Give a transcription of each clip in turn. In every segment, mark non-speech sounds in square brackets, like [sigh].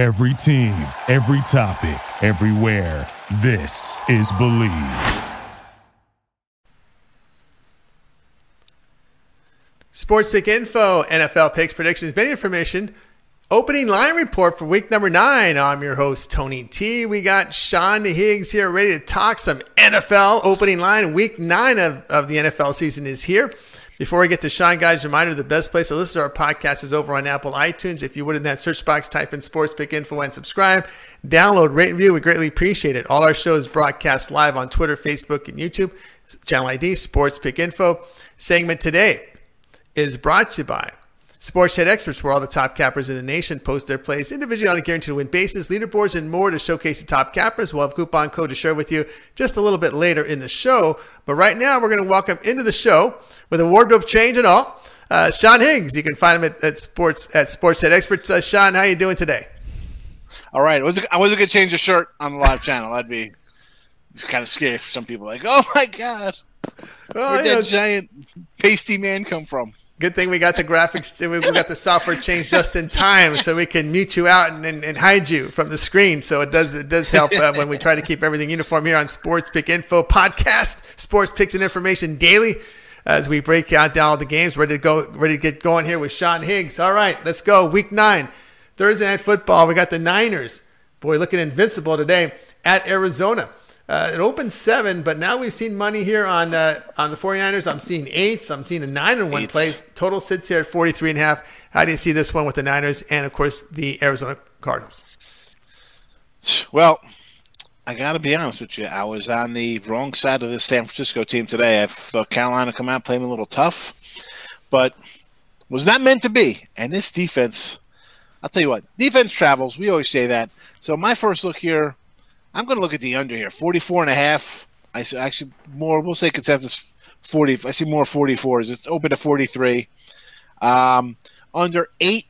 Every team, every topic, everywhere. This is Bleav. Sports Pick Info, NFL picks, predictions, betting information. Opening line report for week number nine. I'm your host, Tony T. We got Sean Higgs here ready to talk some NFL opening line. Week nine of, of the NFL season is here. Before we get to Sean, guys, reminder the best place to listen to our podcast is over on Apple iTunes. If you would in that search box, type in Sports Pick Info and subscribe. Download, rate, and review. We greatly appreciate it. All our shows broadcast live on Twitter, Facebook, and YouTube. Channel ID, Sports Pick Info. Segment today is brought to you by Sports Head Experts, where all the top cappers in the nation post their plays individually on a guaranteed win basis, leaderboards, and more to showcase the top cappers. We'll have coupon code to share with you just a little bit later in the show. But right now, we're going to welcome into the show with a wardrobe change and all, uh, Sean Higgs. You can find him at, at Sports at Sports Head Experts. Uh, Sean, how you doing today? All right, I was I wasn't gonna change the shirt on the live channel. That'd be kind of scary for some people. Like, [laughs] oh my god, well, where'd that know, giant pasty man come from? Good thing we got the graphics, we got the software changed just in time, so we can mute you out and, and, and hide you from the screen. So it does it does help uh, when we try to keep everything uniform here on Sports Pick Info podcast, Sports Picks and Information Daily. As we break out down all the games, ready to go, ready to get going here with Sean Higgs. All right, let's go. Week nine, Thursday night football. We got the Niners. Boy, looking invincible today at Arizona. Uh, it opened seven, but now we've seen money here on uh, on the 49ers. I'm seeing eights. I'm seeing a nine and one place. Total sits here at 43 and a half. How do you see this one with the Niners and, of course, the Arizona Cardinals? Well, I got to be honest with you. I was on the wrong side of the San Francisco team today. I thought Carolina come out, play a little tough, but was not meant to be. And this defense, I'll tell you what, defense travels. We always say that. So my first look here – I'm going to look at the under here, 44 and a half. I see actually more. We'll say consensus 40. I see more 44s. It's open to 43. Um, under eight.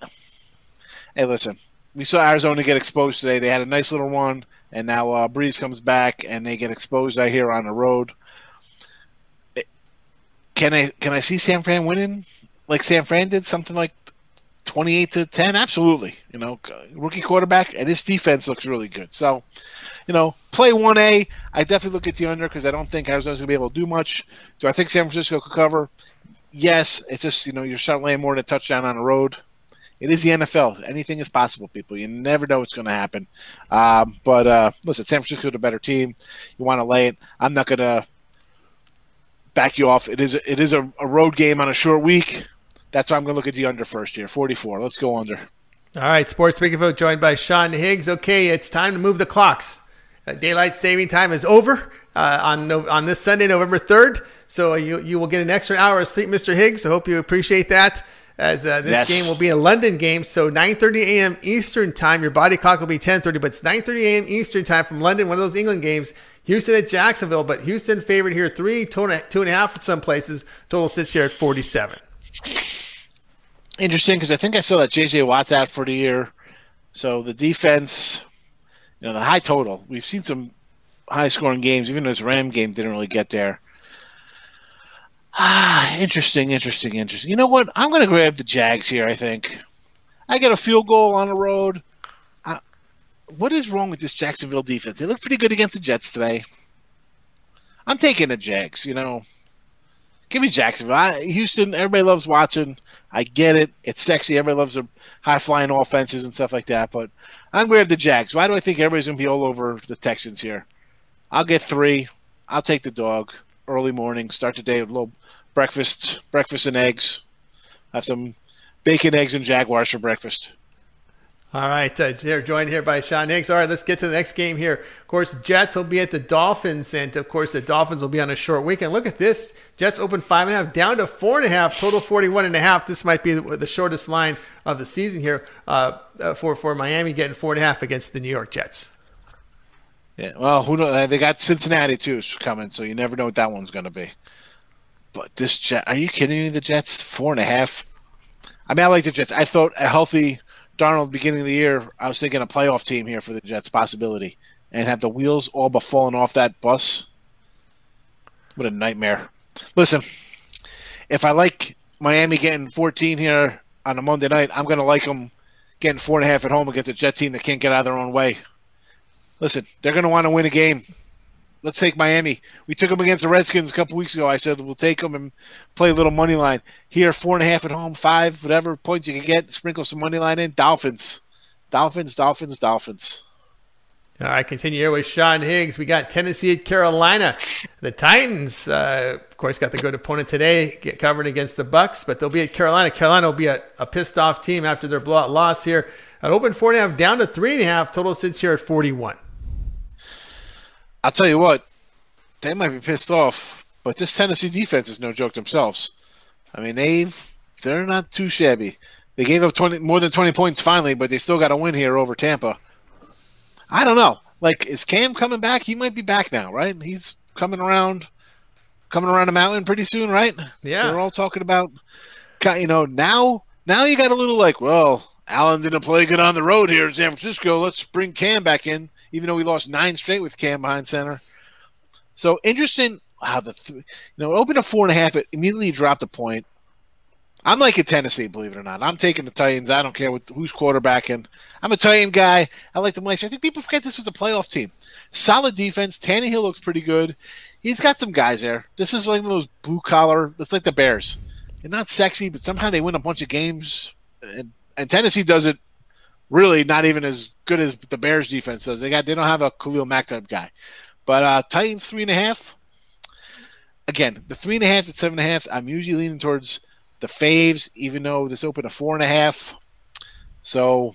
Hey, listen, we saw Arizona get exposed today. They had a nice little one, and now uh, Brees comes back, and they get exposed out here on the road. Can I can I see San Fran winning like San Fran did something like 28 to 10? Absolutely. You know, rookie quarterback, and this defense looks really good. So you know, play 1A. I definitely look at the under because I don't think Arizona's going to be able to do much. Do I think San Francisco could cover? Yes. It's just, you know, you're starting laying more than a touchdown on the road. It is the NFL. Anything is possible, people. You never know what's going to happen. Um, but uh, listen, San Francisco is a better team. You want to lay it. I'm not going to back you off. It is it is a, a road game on a short week. That's why I'm going to look at the under first here. 44. Let's go under. All right, Sports Pick Info joined by Sean Higgs. Okay, it's time to move the clocks. Uh, daylight saving time is over uh, on no, on this Sunday, November third. So you you will get an extra hour of sleep, Mr. Higgs. I hope you appreciate that. As uh, this yes. game will be a London game, so 9:30 a.m. Eastern time. Your body clock will be 10:30, but it's 9:30 a.m. Eastern time from London. One of those England games. Houston at Jacksonville, but Houston favored here three, two and a, two and a half for some places. Total sits here at 47. Interesting because I think I saw that J.J. Watt's out for the year, so the defense you know, the high total. We've seen some high scoring games. Even this Ram game didn't really get there. Ah, interesting, interesting, interesting. You know what? I'm going to grab the Jags here. I think I get a field goal on the road. Uh, what is wrong with this Jacksonville defense? They look pretty good against the Jets today. I'm taking the Jags. You know, give me Jacksonville. I, Houston. Everybody loves Watson. I get it. It's sexy. Everybody loves the high flying offenses and stuff like that. But I'm going to have the Jags. Why do I think everybody's going to be all over the Texans here? I'll get three. I'll take the dog. Early morning. Start the day with a little breakfast, breakfast and eggs. Have some bacon, eggs, and Jaguars for breakfast. All right, uh, here joined here by Sean Higgs. All right, let's get to the next game here. Of course, Jets will be at the Dolphins, and of course, the Dolphins will be on a short weekend. Look at this: Jets open five and a half, down to four and a half, total forty-one and a half. This might be the, the shortest line of the season here uh, uh, for for Miami, getting four and a half against the New York Jets. Yeah, well, who knows? Uh, they got Cincinnati too coming, so you never know what that one's going to be. But this Jet, are you kidding me? The Jets four and a half. I mean, I like the Jets. I thought a healthy Darnold beginning of the year, I was thinking a playoff team here for the Jets possibility, and have the wheels all but fallen off that bus. What a nightmare! Listen, if I like Miami getting 14 here on a Monday night, I'm going to like them getting four and a half at home against a Jet team that can't get out of their own way. Listen, they're going to want to win a game. Let's take Miami. We took them against the Redskins a couple weeks ago. I said we'll take them and play a little money line. Here, four and a half at home, five, whatever points you can get, sprinkle some money line in. Dolphins. Dolphins, Dolphins, Dolphins. All right, continue here with Sean Higgs. We got Tennessee at Carolina. The Titans, uh, of course, got the good opponent today, get covered against the Bucks, but they'll be at Carolina. Carolina will be a, a pissed off team after their blowout loss here. An open four and a half down to three and a half. Total sits here at 41. I'll tell you what, they might be pissed off, but this Tennessee defense is no joke themselves. I mean, they've they're not too shabby. They gave up twenty more than twenty points finally, but they still got a win here over Tampa. I don't know. Like, is Cam coming back? He might be back now, right? He's coming around, coming around the mountain pretty soon, right? Yeah. They're all talking about, you know, now. Now you got a little like, well, Allen didn't play good on the road here in San Francisco. Let's bring Cam back in, even though we lost nine straight with Cam behind center. So interesting. how the th- you know open a four and a half. It immediately dropped a point. I'm like a Tennessee, believe it or not. I'm taking the Titans. I don't care what, who's quarterbacking. I'm a Titan guy. I like the Mice. I think people forget this was a playoff team. Solid defense. Tannehill looks pretty good. He's got some guys there. This is like one of those blue collar. It's like the Bears. They're not sexy, but somehow they win a bunch of games. And, and Tennessee does it really not even as good as the Bears defense does. They got they don't have a Khalil Mack type guy. But uh, Titans three and a half. Again, the three and a half and seven and a half. I'm usually leaning towards the faves, even though this opened a four and a half. So,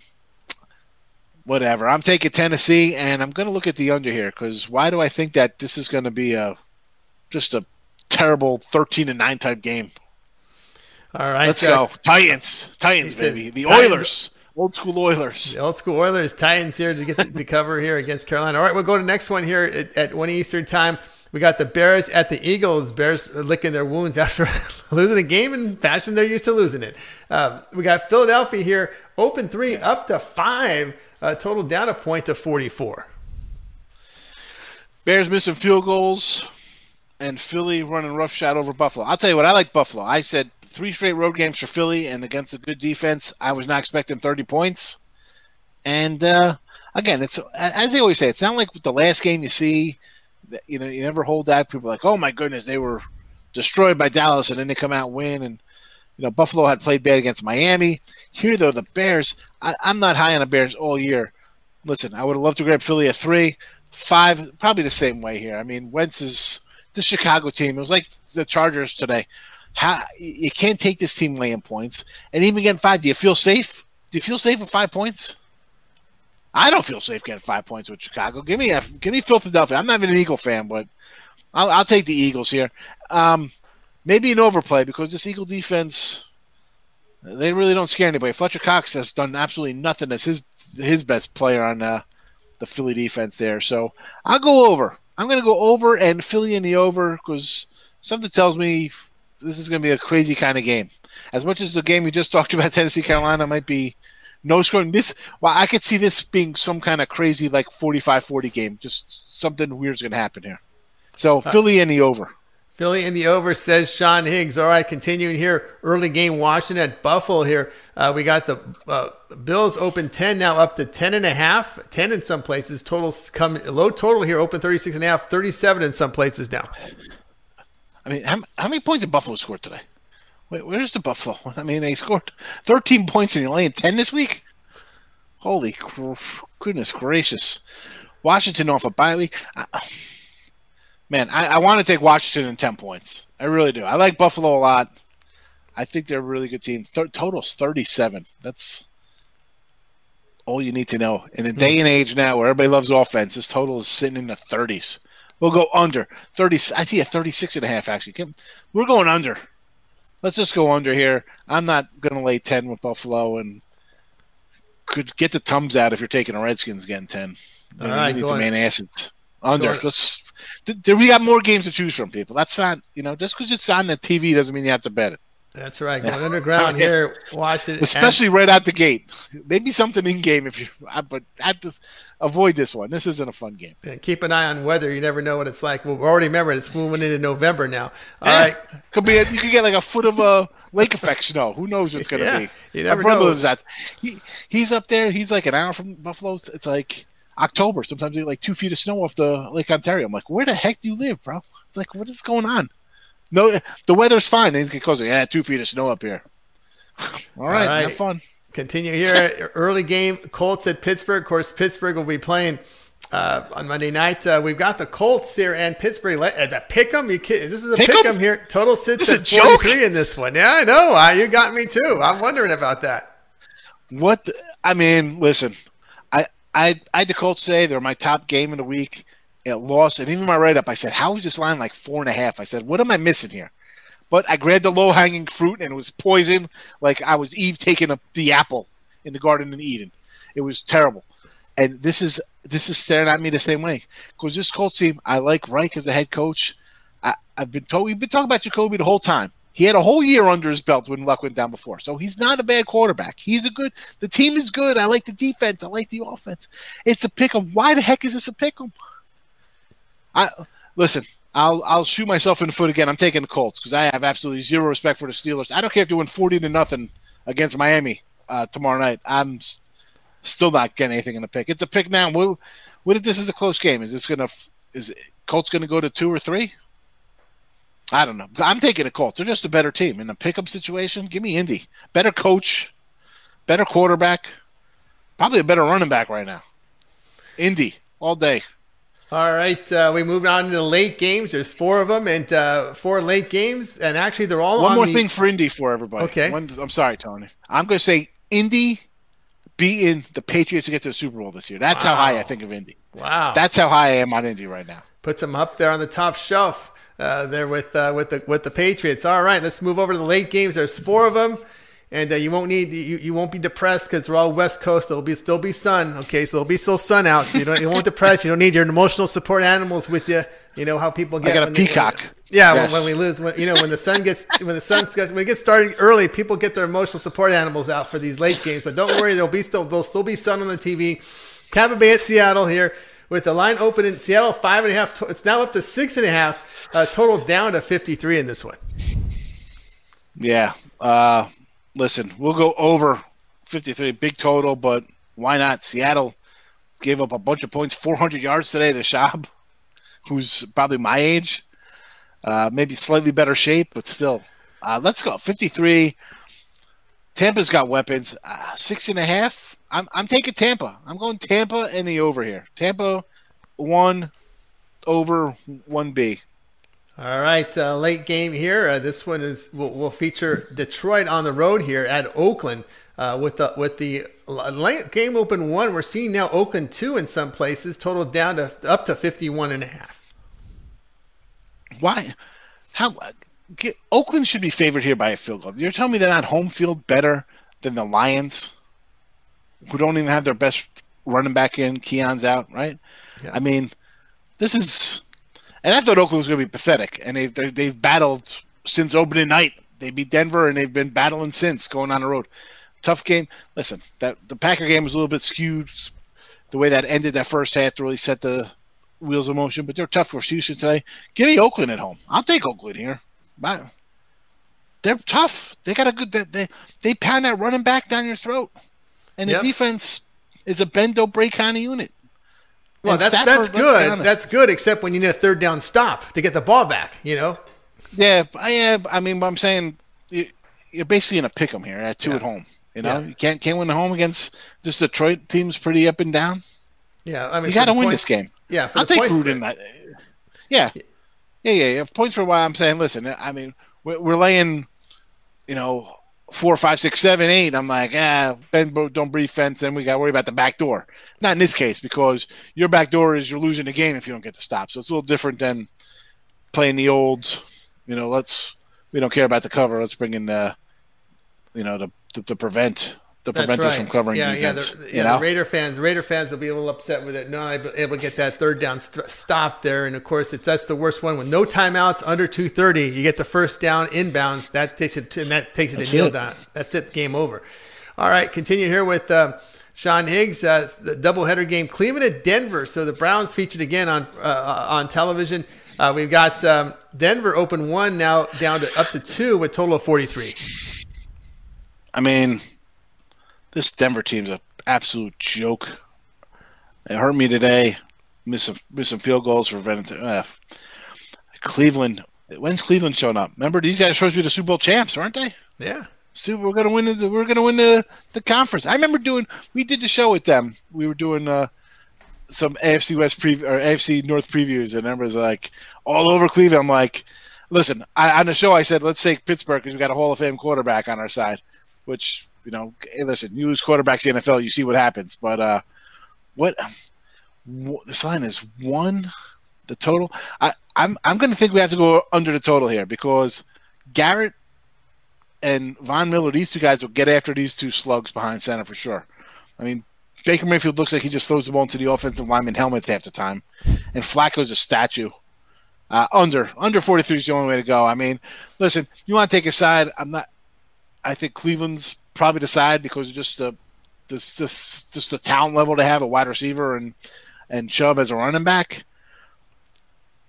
whatever. I'm taking Tennessee, and I'm going to look at the under here because why do I think that this is going to be a just a terrible 13 and nine type game? All right, let's go Titans, Titans, baby, the Titans. Oilers. Old school Oilers. The old school Oilers, Titans here to get the, the cover here against Carolina. All right, we'll go to the next one here at, at 1 Eastern time. We got the Bears at the Eagles. Bears licking their wounds [laughs] after losing a game in fashion they're used to losing it. Um, we got Philadelphia here, open three, up to five, uh, total down a point to 44. Bears missing field goals, and Philly running rough shot over Buffalo. I'll tell you what, I like Buffalo. I said three straight road games for Philly, and against a good defense, I was not expecting 30 points. And uh, again, it's as they always say, it's not like the last game you see – you know, you never hold that. People like, oh my goodness, they were destroyed by Dallas, and then they come out and win. And you know, Buffalo had played bad against Miami. Here, though, the Bears, I, am not high on the Bears all year. Listen, I would have loved to grab Philly at three, five, probably the same way here. I mean, Wentz is the Chicago team. It was like the Chargers today. How you can't take this team laying points, and even getting five. Do you feel safe? Do you feel safe with five points? I don't feel safe getting five points with Chicago. Give me a give me Philadelphia. I'm not even an Eagle fan, but I'll, I'll take the Eagles here. Um, maybe an overplay because this Eagle defense they really don't scare anybody. Fletcher Cox has done absolutely nothing as his his best player on uh, the Philly defense there. So I'll go over. I'm going to go over and Philly in the over because something tells me this is going to be a crazy kind of game. As much as the game we just [laughs] talked about, Tennessee Carolina might be no scoring. This, well, I could see this being some kind of crazy like 45-40 game. Just something weird's going to happen here. So uh, Philly in the over. Philly in the over says Sean Higgs. All right, continuing here. Early game Washington at Buffalo here. Uh, we got the uh, Bills open 10 now up to 10 and a half, 10 in some places. Totals come low total here, open 36 and a half, 37 in some places now. I mean, how, how many points did Buffalo score today? Wait, where's the Buffalo? [laughs] I mean, they scored 13 points and you're only at 10 this week? Holy goodness gracious. Washington off a bye week. I, man, I, I want to take Washington in 10 points. I really do. I like Buffalo a lot. I think they're a really good team. Th- total's 37. That's all you need to know. In a hmm. day and age now where everybody loves offense, this total is sitting in the 30s. We'll go under 30. I see a 36 and a half actually. We're going under let's just go under here. I'm not going to lay 10 with Buffalo and could get the thumbs out if you're taking the Redskins getting 10. All right, need some acids. Under. Let's, th- we got more games to choose from, people. That's not, you know, just because it's on the TV doesn't mean you have to bet it. That's right. Going underground [laughs] here, watch it. Especially right out the gate. Maybe something in game if you, but at this, avoid this one. This isn't a fun game. And keep an eye on weather. You never know what it's like. Well, we already remember it's moving into November now. All yeah. right. Could be. A, you could get like a foot of a lake effect snow. Who knows what's going to Yeah, be? you My never brother know. lives at. He, he's up there. He's like an hour from Buffalo. It's like October. Sometimes you get like two feet of snow off the Lake Ontario. I'm like, where the heck do you live, bro? It's like, what is going on? No, the weather's fine. Things get closer. Yeah, two feet of snow up here. [laughs] All right, right. have fun. Continue here. [laughs] Early game, Colts at Pittsburgh. Of course, Pittsburgh will be playing uh, on Monday night. Uh, we've got the Colts here and Pittsburgh. Let- Uh, pick 'em. You kid- This is a Pick pick 'em? 'em here. Total sits This at a joke. 43 in this one. Yeah, I know. Uh, you got me too. I'm wondering about that. What the- I mean, listen, I I I had the Colts today. They're my top game of the week. It lost, and even my write up, I said, "How is this line like four and a half?" I said, "What am I missing here?" But I grabbed the low hanging fruit, and it was poison. Like I was Eve taking a, the apple in the Garden of Eden. It was terrible. And this is this is staring at me the same way because this Colts team, I like Reich as a head coach. I, I've been told we've been talking about Jacoby the whole time. He had a whole year under his belt when Luck went down before, so he's not a bad quarterback. He's a good. The team is good. I like the defense. I like the offense. It's a pick 'em. Why the heck is this a pick 'em? I listen. I'll I'll shoot myself in the foot again. I'm taking the Colts because I have absolutely zero respect for the Steelers. I don't care if they win forty to nothing against Miami uh, tomorrow night. I'm still not getting anything in the pick. It's a pick now. What, what if this is a close game? Is this gonna is Colts gonna go to two or three? I don't know. I'm taking the Colts. They're just a better team in a pickup situation. Give me Indy. Better coach, better quarterback, probably a better running back right now. Indy all day. All right, uh, we move on to the late games. There's four of them, and uh, four late games, and actually they're all One on more the- thing for Indy for everybody. Okay. One, I'm sorry, Tony. I'm going to say Indy beating the Patriots to get to the Super Bowl this year. That's how high I think of Indy. Wow, That's how high I am on Indy right now. puts them up there on the top shelf uh, there with uh, with the with the Patriots. All right, let's move over to the late games. There's four of them, and uh, you won't need you, you won't be depressed because we're all West Coast. There'll be still be sun. Okay, so there'll be still sun out, so you don't you won't depress. You don't need your emotional support animals with you. You know how people get. got a when they- peacock. yeah, Yes. when, when we lose, when, you know, when the sun gets, when the sun gets, when it gets started early, people get their emotional support animals out for these late games. But don't worry, there'll be still, there'll still be sun on the TV. Tampa Bay at Seattle here with the line open in Seattle five and a half. To, it's now up to six and a half. Uh, total down to fifty three in this one. Yeah. Uh, listen, we'll go over 53, big total, but why not? Seattle gave up a bunch of points, 400 yards today to Schaub, who's probably my age, uh, maybe slightly better shape, but still. Uh, let's go 53. Tampa's got weapons, uh, six and a half. I'm, I'm taking Tampa. I'm going Tampa and the over here. Tampa one over one B. All right, uh, late game here. Uh, this one is will will feature Detroit on the road here at Oakland uh, with the with the late game open one. We're seeing now Oakland two in some places, total down to up to 51 and a half. Why? How? Get, Oakland should be favored here by a field goal. You're telling me they're not home field better than the Lions, who don't even have their best running back in. Kerryon's out, right? Yeah. I mean, this is. And I thought Oakland was going to be pathetic, and they've they've battled since opening night. They beat Denver, and they've been battling since going on the road. Tough game. Listen, that the Packer game was a little bit skewed. The way that ended that first half to really set the wheels of motion, but they're tough for Houston today. Give me Oakland at home. I'll take Oakland here. But they're tough. They got a good. They they, they pound that running back down your throat, and Yep. the defense is a bend don't break kind of unit. Well, that's Stafford, that's good. That's good, except when you need a third down stop to get the ball back. You know. Yeah, I am. I mean, but I'm saying you- you're basically in a pick 'em here at two Yeah. at home. You know, Yeah. you can't can't win at home against this Detroit team's pretty up and down. Yeah, I mean, You got to win points- this game. Yeah, for I'll the take Gruden. I- Yeah, yeah, yeah, yeah. Points for why I'm saying. Listen, I mean, we're, we're laying, you know, four, five, six, seven, eight. I'm like, ah, Ben, don't breathe fence. Then we got to worry about the back door. Not in this case because your back door is you're losing the game if you don't get the stop. So it's a little different than playing the old. You know, let's we don't care about the cover. Let's bring in the, you know, the the, the prevent to prevent right. us from covering yeah, defense. Yeah, the, yeah, the Raider fans, the Raider fans will be a little upset with it, not able to get that third down st- stop there. And of course, it's that's the worst one with no timeouts under 230. You get the first down inbounds. That takes it, to, and that takes it that's to kneel down. That's it. Game over. All right, continue here with. Um, Sean Higgs, uh, the doubleheader game, Cleveland at Denver. So the Browns featured again on uh, on television. Uh, we've got um, Denver open one now down to up to two with total of 43. I mean, this Denver team's an absolute joke. It hurt me today. Miss some, miss some field goals for Venezuela. Uh, Cleveland. When's Cleveland showing up? Remember, these guys are supposed to be the Super Bowl champs, aren't they? Yeah. Super. we're gonna win the we're gonna win the, the conference. I remember doing we did the show with them. We were doing uh, some AFC West preview or AFC North previews, and was like all over Cleveland. I'm like, listen, I, on the show I said let's take Pittsburgh because we got a Hall of Fame quarterback on our side. Which you know, hey, listen, you lose quarterbacks in the NFL, you see what happens. But uh, what, what this line is one the total. I I'm I'm going to think we have to go under the total here because Garrett and Von Miller, these two guys will get after these two slugs behind center for sure. I mean, Baker Mayfield looks like he just throws the ball into the offensive lineman helmets half the time, and Flacco's a statue. Uh, under under 43 is the only way to go. I mean, listen, you want to take a side. I'm not. I think Cleveland's probably decide because just the this just the talent level to have a wide receiver and and Chubb as a running back.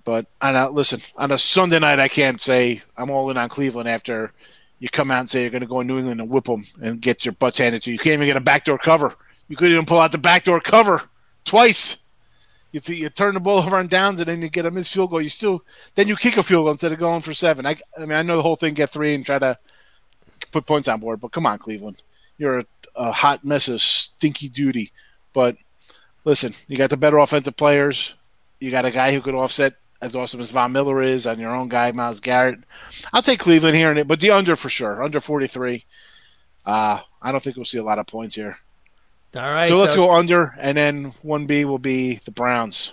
But I know, listen, on a Sunday night, I can't say I'm all in on Cleveland after you come out and say you're going to go in New England and whip them and get your butts handed to you. You can't even get a backdoor cover. You couldn't even pull out the backdoor cover twice. You, you turn the ball [laughs] over on downs and then you get a missed field goal. You still then you kick a field goal instead of going for seven. I, I mean I know the whole thing get three and try to put points on board, but come on Cleveland, you're a, a hot mess of stinky duty. But listen, you got the better offensive players. You got a guy who could offset as awesome as Von Miller is, on your own guy, Myles Garrett. I'll take Cleveland here, and but the under for sure, under 43. Uh, I don't think we'll see a lot of points here. All right. So let's uh, go under, and then 1B will be the Browns.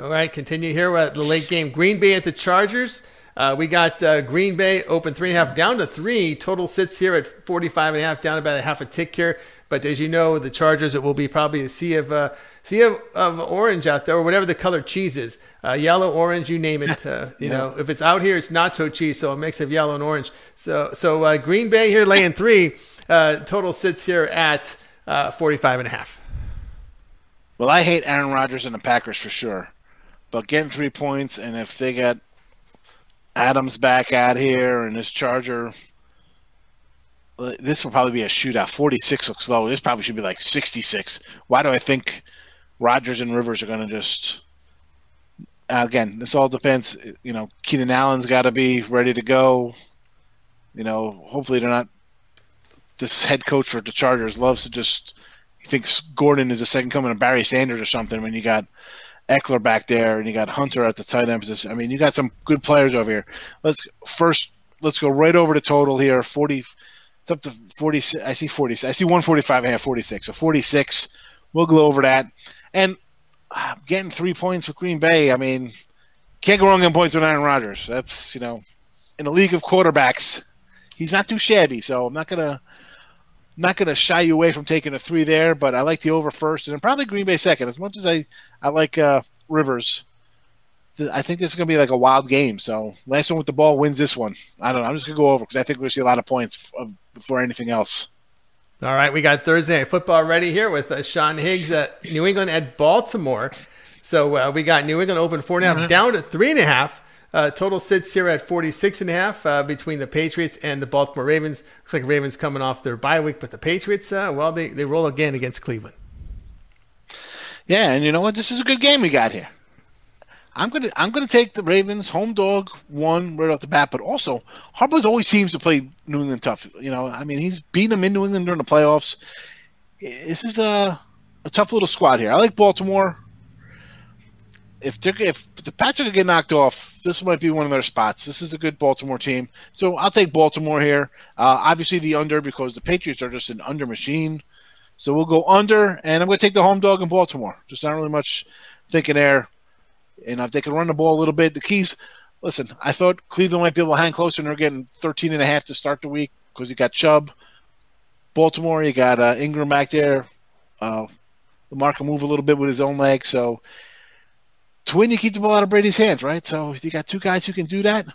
All right, continue here with the late game. Green Bay at the Chargers. Uh, we got uh, Green Bay open three and a half down to three. Total sits here at 45 and a half, down about a half a tick here. But as you know, the Chargers, it will be probably a sea of uh, sea of, of orange out there, or whatever the color cheese is, uh, yellow, orange, you name it. [laughs] Uh, you yeah. know, if it's out here, it's nacho cheese, so a mix of yellow and orange. So so uh, Green Bay here laying three. [laughs] Uh, total sits here at uh, 45 and a half. Well, I hate Aaron Rodgers and the Packers for sure, but getting three points, and if they got Adams back out here and this Charger this will probably be a shootout. 46 looks low. This probably should be like 66. Why do I think Rodgers and Rivers are going to just. Uh, again, this all depends. You know, Keenan Allen's got to be ready to go. You know, hopefully they're not. This head coach for the Chargers loves to just. He thinks Gordon is the second coming of Barry Sanders or something when you got Ekeler back there and you got Hunter at the tight end position. I mean, you got some good players over here. Let's first let's go right over the total here. Forty it's up to 46. I see 46. I see 145. I have 46. So 46. We'll go over that. And uh, getting three points with Green Bay, I mean, can't go wrong in points with Aaron Rodgers. That's, you know, in a league of quarterbacks, he's not too shabby. So I'm not to. Not going to shy you away from taking a three there, but I like the over first, and probably Green Bay second. As much as I, I like uh, Rivers, I think this is going to be like a wild game. So last one with the ball wins this one. I don't know. I'm just going to go over because I think we're going to see a lot of points before anything else. All right, we got Thursday Night football ready here with uh, Sean Higgs at New England at Baltimore. So uh, we got New England open four and a half mm-hmm. down to three and a half. Uh, total sits here at 46 and a half uh, between the Patriots and the Baltimore Ravens. Looks like Ravens coming off their bye week, but the Patriots, uh, well, they, they roll again against Cleveland. Yeah, and you know what? This is a good game we got here. I'm gonna I'm gonna take the Ravens home dog one right off the bat, but also Harbaugh's always seems to play New England tough. You know, I mean he's beaten them in New England during the playoffs. This is a a tough little squad here. I like Baltimore. If if the Pats are gonna get knocked off, this might be one of their spots. This is a good Baltimore team, so I'll take Baltimore here. Uh, obviously the under because the Patriots are just an under machine. So we'll go under, and I'm going to take the home dog in Baltimore. Just not really much thinking there. And if they can run the ball a little bit, the keys. Listen, I thought Cleveland might be able to hang closer, and they're getting 13 and a half to start the week because you got Chubb. Baltimore, you got uh, Ingram back there. Uh, Lamar can move a little bit with his own leg. So to win, you keep the ball out of Brady's hands, right? So you got two guys who can do that.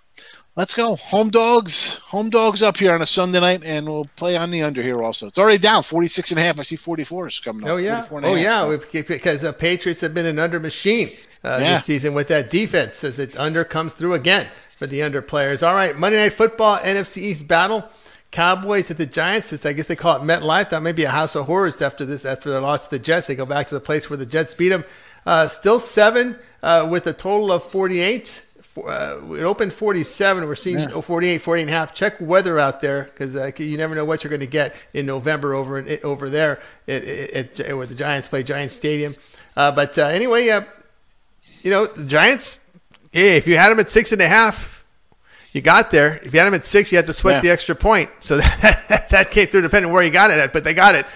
Let's go. Home dogs. Home dogs up here on a Sunday night, and we'll play on the under here also. It's already down 46 and a half. I see 44 is coming up. Oh, yeah. Oh, half, yeah. So. Because the Patriots have been an under machine uh, yeah. this season with that defense as it under comes through again for the under players. All right. Monday Night Football, NFC East battle. Cowboys at the Giants. It's, I guess they call it MetLife. That may be a house of horrors after this, after their loss to the Jets. They go back to the place where the Jets beat them. Uh, still seven uh, with a total of 48 uh, it opened 47. We're seeing yeah. 48, 48 and a half. Check weather out there because uh, you never know what you're going to get in November over in, over there at, at, at, where the Giants play Giants Stadium. Uh, but uh, anyway, uh, you know the Giants. Hey, if you had them at six and a half, you got there. If you had them at six, you had to sweat yeah. the extra point. So [laughs] that, that came through, depending where you got it at. But they got it.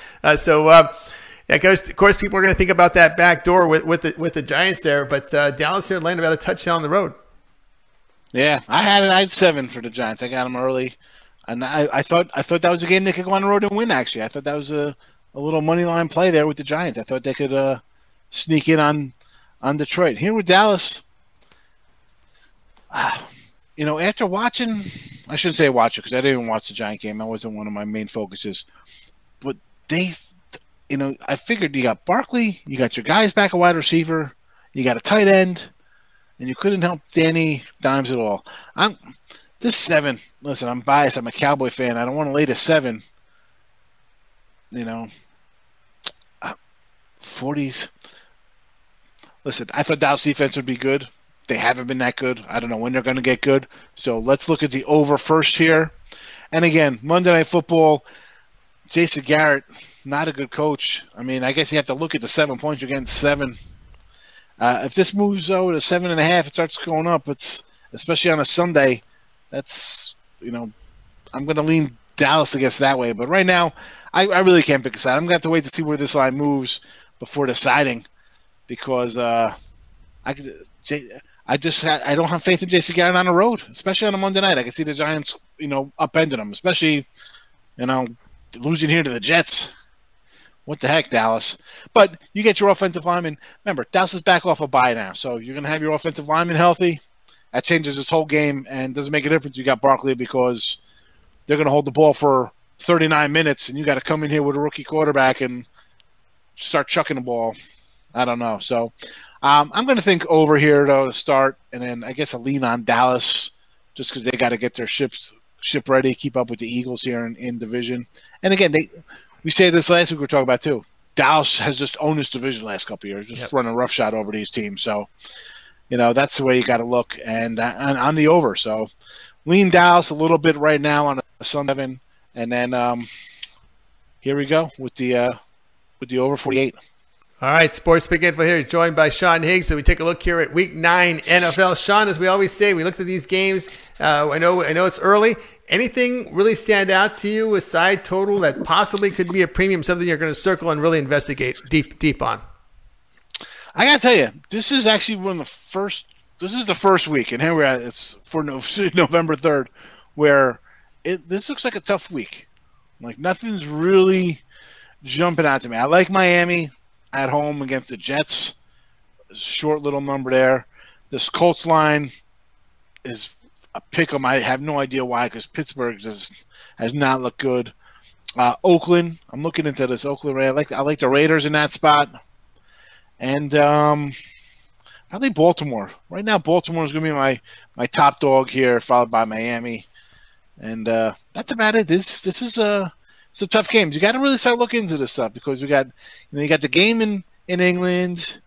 Uh, so. Yeah, of course, people are going to think about that back door with, with the with the Giants there, but Dallas here landed about a touchdown on the road. Yeah, I had an had seven for the Giants. I got them early, and I, I thought I thought that was a game they could go on the road and win. Actually, I thought that was a, a little money line play there with the Giants. I thought they could uh, sneak in on on Detroit. Here with Dallas, uh, [sighs] you know, after watching, I shouldn't say watch it because I didn't even watch the Giant game. That wasn't one of my main focuses. But they, you know, I figured you got Barkley, you got your guys back a wide receiver, you got a tight end and you couldn't help Danny Dimes at all. I'm this seven. Listen, I'm biased. I'm a Cowboy fan. I don't want to lay to seven. You know, uh, forties. Listen, I thought Dallas defense would be good. They haven't been that good. I don't know when they're going to get good. So let's look at the over first here. And again, Monday Night Football. Jason Garrett, not a good coach. I mean, I guess you have to look at the seven points. You're getting seven uh, if this moves over to seven and a half, it starts going up. It's especially on a Sunday. That's you know, I'm going to lean Dallas against that way. But right now, I, I really can't pick a side. I'm going to have to wait to see where this line moves before deciding, because uh, I could. I just I don't have faith in Jason Garrett on the road, especially on a Monday night. I can see the Giants, you know, upending them, especially, you know, losing here to the Jets. What the heck, Dallas? But you get your offensive lineman. Remember, Dallas is back off a bye now, so you're going to have your offensive lineman healthy. That changes this whole game and doesn't make a difference. You got Barkley because they're going to hold the ball for 39 minutes, and you got to come in here with a rookie quarterback and start chucking the ball. I don't know. So um, I'm going to think over here though to start, and then I guess a lean on Dallas just because they got to get their ships ship ready, keep up with the Eagles here in, in division. And again, they we say this last week we are talking about too. Dallas has just owned this division last couple years, just yep. running roughshod over these teams. So, you know, that's the way you got to look and, uh, and on the over. So, lean Dallas a little bit right now on a Sun and then um, here we go with the uh, with the over forty eight. All right, Sports Pick Info here, joined by Sean Higgs. So we take a look here at Week Nine NFL. Sean, as we always say, we looked at these games. Uh, I know, I know it's early. Anything really stand out to you with side total that possibly could be a premium, something you're going to circle and really investigate deep, deep on? I got to tell you, this is actually one of the first. This is the first week, and here we're. It's for [laughs] November third, where it. This looks like a tough week. Like nothing's really jumping out to me. I like Miami at home against the Jets. Short little number there. This Colts line is a pick 'em. I have no idea why, because Pittsburgh just has not looked good. Uh, Oakland, I'm looking into this Oakland. I like I like the Raiders in that spot, and um, probably Baltimore. Right now, Baltimore is going to be my my top dog here, followed by Miami, and uh, that's about it. This this is a some tough games. You got to really start looking into this stuff because we got, you know, you got the game in in England.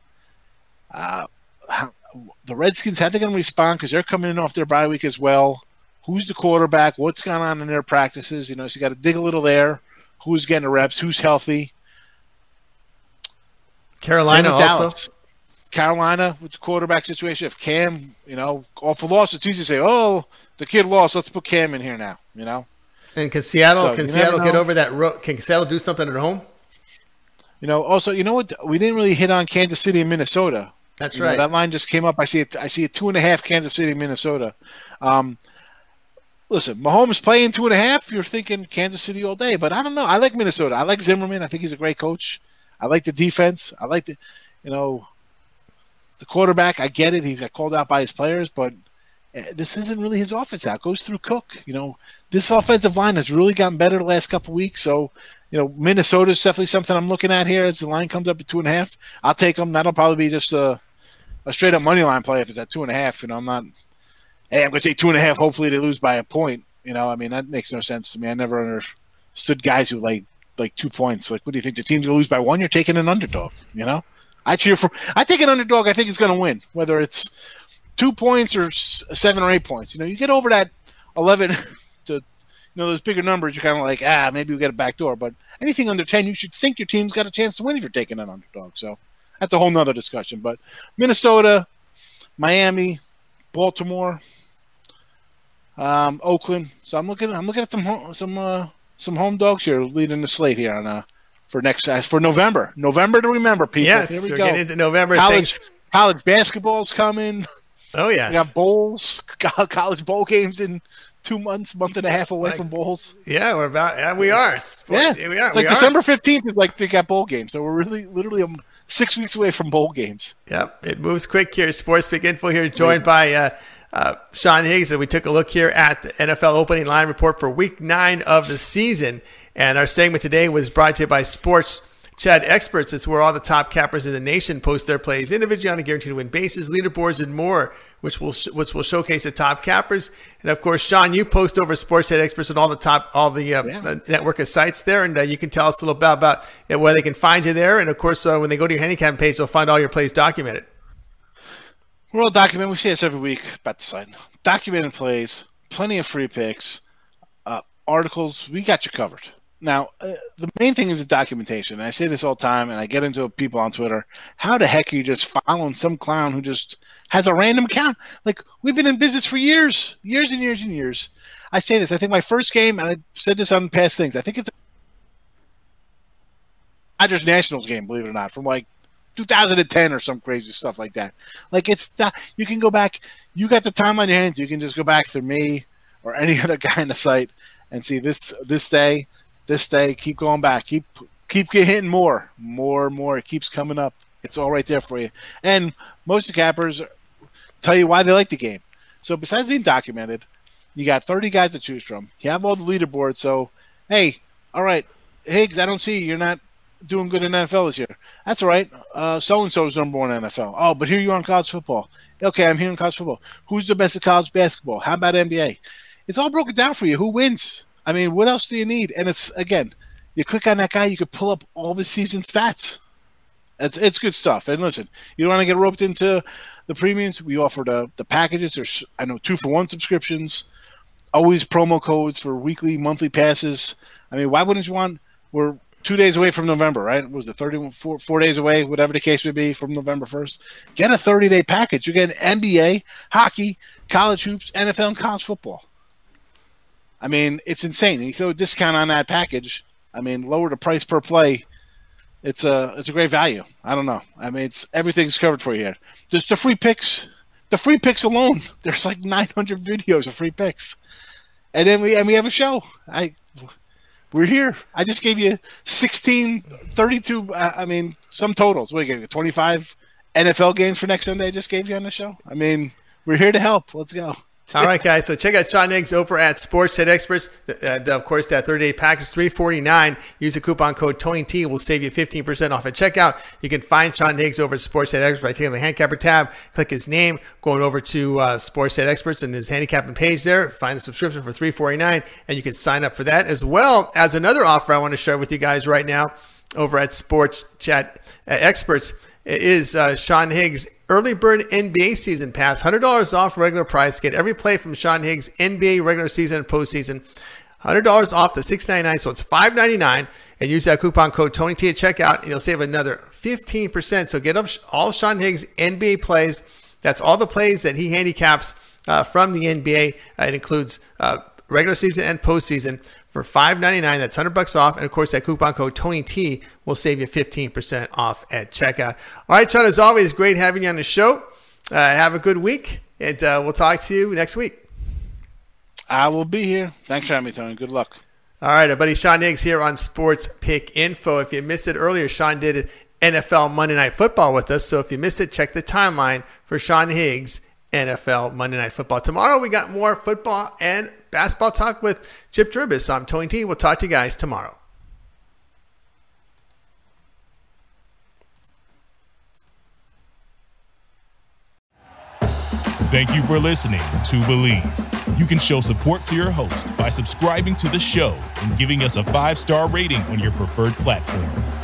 Uh, the Redskins, how they going to respond because they're coming in off their bye week as well. Who's the quarterback? What's going on in their practices? You know, so you got to dig a little there. Who's getting the reps? Who's healthy? Carolina also. Dallas. Carolina with the quarterback situation. If Cam, you know, off a loss, it's easy to say, "Oh, the kid lost. Let's put Cam in here now." You know. And can Seattle so, can Seattle get over that? Ro- can Seattle do something at home? You know. Also, you know what? We didn't really hit on Kansas City and Minnesota. That's you right. Know, that line just came up. I see it. I see a two and a half Kansas City, Minnesota. Um, listen, Mahomes playing two and a half. You're thinking Kansas City all day, but I don't know. I like Minnesota. I like Zimmerman. I think he's a great coach. I like the defense. I like the, you know, the quarterback. I get it. He's got called out by his players, but this isn't really his offense. It goes through Cook. You know, this offensive line has really gotten better the last couple weeks. So, you know, Minnesota is definitely something I'm looking at here as the line comes up at two and a half. I'll take them. That'll probably be just a, a straight up money line play if it's at two and a half. You know, I'm not hey, I'm going to take two and a half. Hopefully, they lose by a point. You know, I mean, that makes no sense to me. I never understood guys who like like two points. Like, what do you think? The team's going to lose by one? You're taking an underdog. You know, I cheer for. I take an underdog. I think it's going to win, whether it's two points or seven or eight points. You know, you get over that eleven [laughs] to you know those bigger numbers. You're kind of like, ah, maybe we get a back door. But anything under ten, you should think your team's got a chance to win if you're taking an underdog. So that's a whole nother discussion. But Minnesota, Miami, Baltimore um, Oakland. So I'm looking. I'm looking at some some uh, some home dogs here leading the slate here on uh, for next uh, for November. November to remember, people. Yes, here we we're go. getting into November. College Thanks. college basketball's coming. Oh yes, We got bowls, [laughs] college bowl games in two months, month and a half away Like- from bowls. yeah, we're about. Yeah, we are. Yeah, we are. Like we. December fifteenth is like they got bowl games, so we're really literally um, six weeks away from bowl games. Yep, it moves quick here. Sports Pick Info here, joined by uh, uh, Sean Higgs, and we took a look here at the NFL opening line report for Week Nine of the season. And our segment today was brought to you by Sports Chat Experts. It's where all the top cappers in the nation post their plays individually on a guaranteed to win basis, leaderboards, and more, which will which will showcase the top cappers. And of course, Sean, you post over Sports Chat Experts on all the top all the, uh, Yeah. the network of sites there, and uh, you can tell us a little bit about uh, where they can find you there. And of course, uh, when they go to your handicap page, they'll find all your plays documented. We're all documented. We see this every week about the site. Documented plays, plenty of free picks, uh, articles. We got you covered. Now, uh, the main thing is the documentation. And I say this all the time, and I get into people on Twitter. How the heck are you just following some clown who just has a random account? Like, we've been in business for years, years and years and years. I say this. I think my first game, and I said this on past things, I think it's Dodgers Nationals game, believe it or not, from like 2010 or some crazy stuff like that. Like it's you can go back. You got the time on your hands. You can just go back through me or any [laughs] other guy in the site and see this this day, this day. Keep going back. Keep keep getting more, more, more. It keeps coming up. It's all right there for you. And most of the cappers tell you why they like the game. So besides being documented, you got 30 guys to choose from. You have all the leaderboards. So hey, all right, Higgs, I don't see you. You're not doing good in NFL this year. That's all right. Uh, so and so is number one in NFL. Oh, but here you are in college football. Okay, I'm here in college football. Who's the best at college basketball? How about NBA? It's all broken down for you. Who wins? I mean, what else do you need? And it's again, you click on that guy, you could pull up all the season stats. It's it's good stuff. And listen, you don't want to get roped into the premiums. We offer the the packages. There's I know two for one subscriptions. Always promo codes for weekly, monthly passes. I mean, why wouldn't you want? We're two days away from November, right? Was the 31 four, four days away, whatever the case may be, from November 1st? Get a 30 day package. You get NBA, hockey, college hoops, NFL, and college football. I mean, it's insane. You throw a discount on that package. I mean, lower the price per play. It's a it's a great value. I don't know. I mean, it's everything's covered for you here. Just the free picks. The free picks alone. [laughs] There's like 900 videos of free picks, and then we and we have a show. I we're here. I just gave you 16, 32. Uh, I mean, some totals. What do you get? 25 NFL games for next Sunday. I just gave you on the show. I mean, we're here to help. Let's go. All right, guys. So check out Sean Higgs over at Sports Head Experts. And of course, that 30 day package, three forty nine. Use the coupon code TonyT. will save you 15% off at checkout. You can find Sean Higgs over at Sports Head Experts by clicking the handicapper tab, click his name, going over to uh, Sports Head Experts and his handicapping page there. Find the subscription for three forty nine, and you can sign up for that as well as another offer I want to share with you guys right now over at Sports Chat uh, Experts is uh, Sean Higgs early bird NBA season pass, hundred dollars off regular price. Get every play from Sean Higgs NBA regular season and postseason. Hundred dollars off the six ninety nine, so it's five ninety nine, and use that coupon code Tony T at checkout, and you'll save another fifteen percent. So get all Sean Higgs NBA plays. That's all the plays that he handicaps uh, from the NBA. Uh, it includes uh, regular season and postseason for $5.99. That's 100 bucks off. And of course, that coupon code Tony T will save you 15% off at checkout. All right, Sean, as always, great having you on the show. Uh, have a good week, and uh, we'll talk to you next week. I will be here. Thanks for having me, Tony. Good luck. All right, our buddy Sean Higgs here on Sports Pick Info. If you missed it earlier, Sean did NFL Monday Night Football with us. So if you missed it, check the timeline for Sean Higgs NFL Monday Night Football. Tomorrow we got more football and basketball talk with Chip Dribis. I'm Tony T. We'll talk to you guys tomorrow. Thank you for listening to Bleav. You can show support to your host by subscribing to the show and giving us a five star rating on your preferred platform.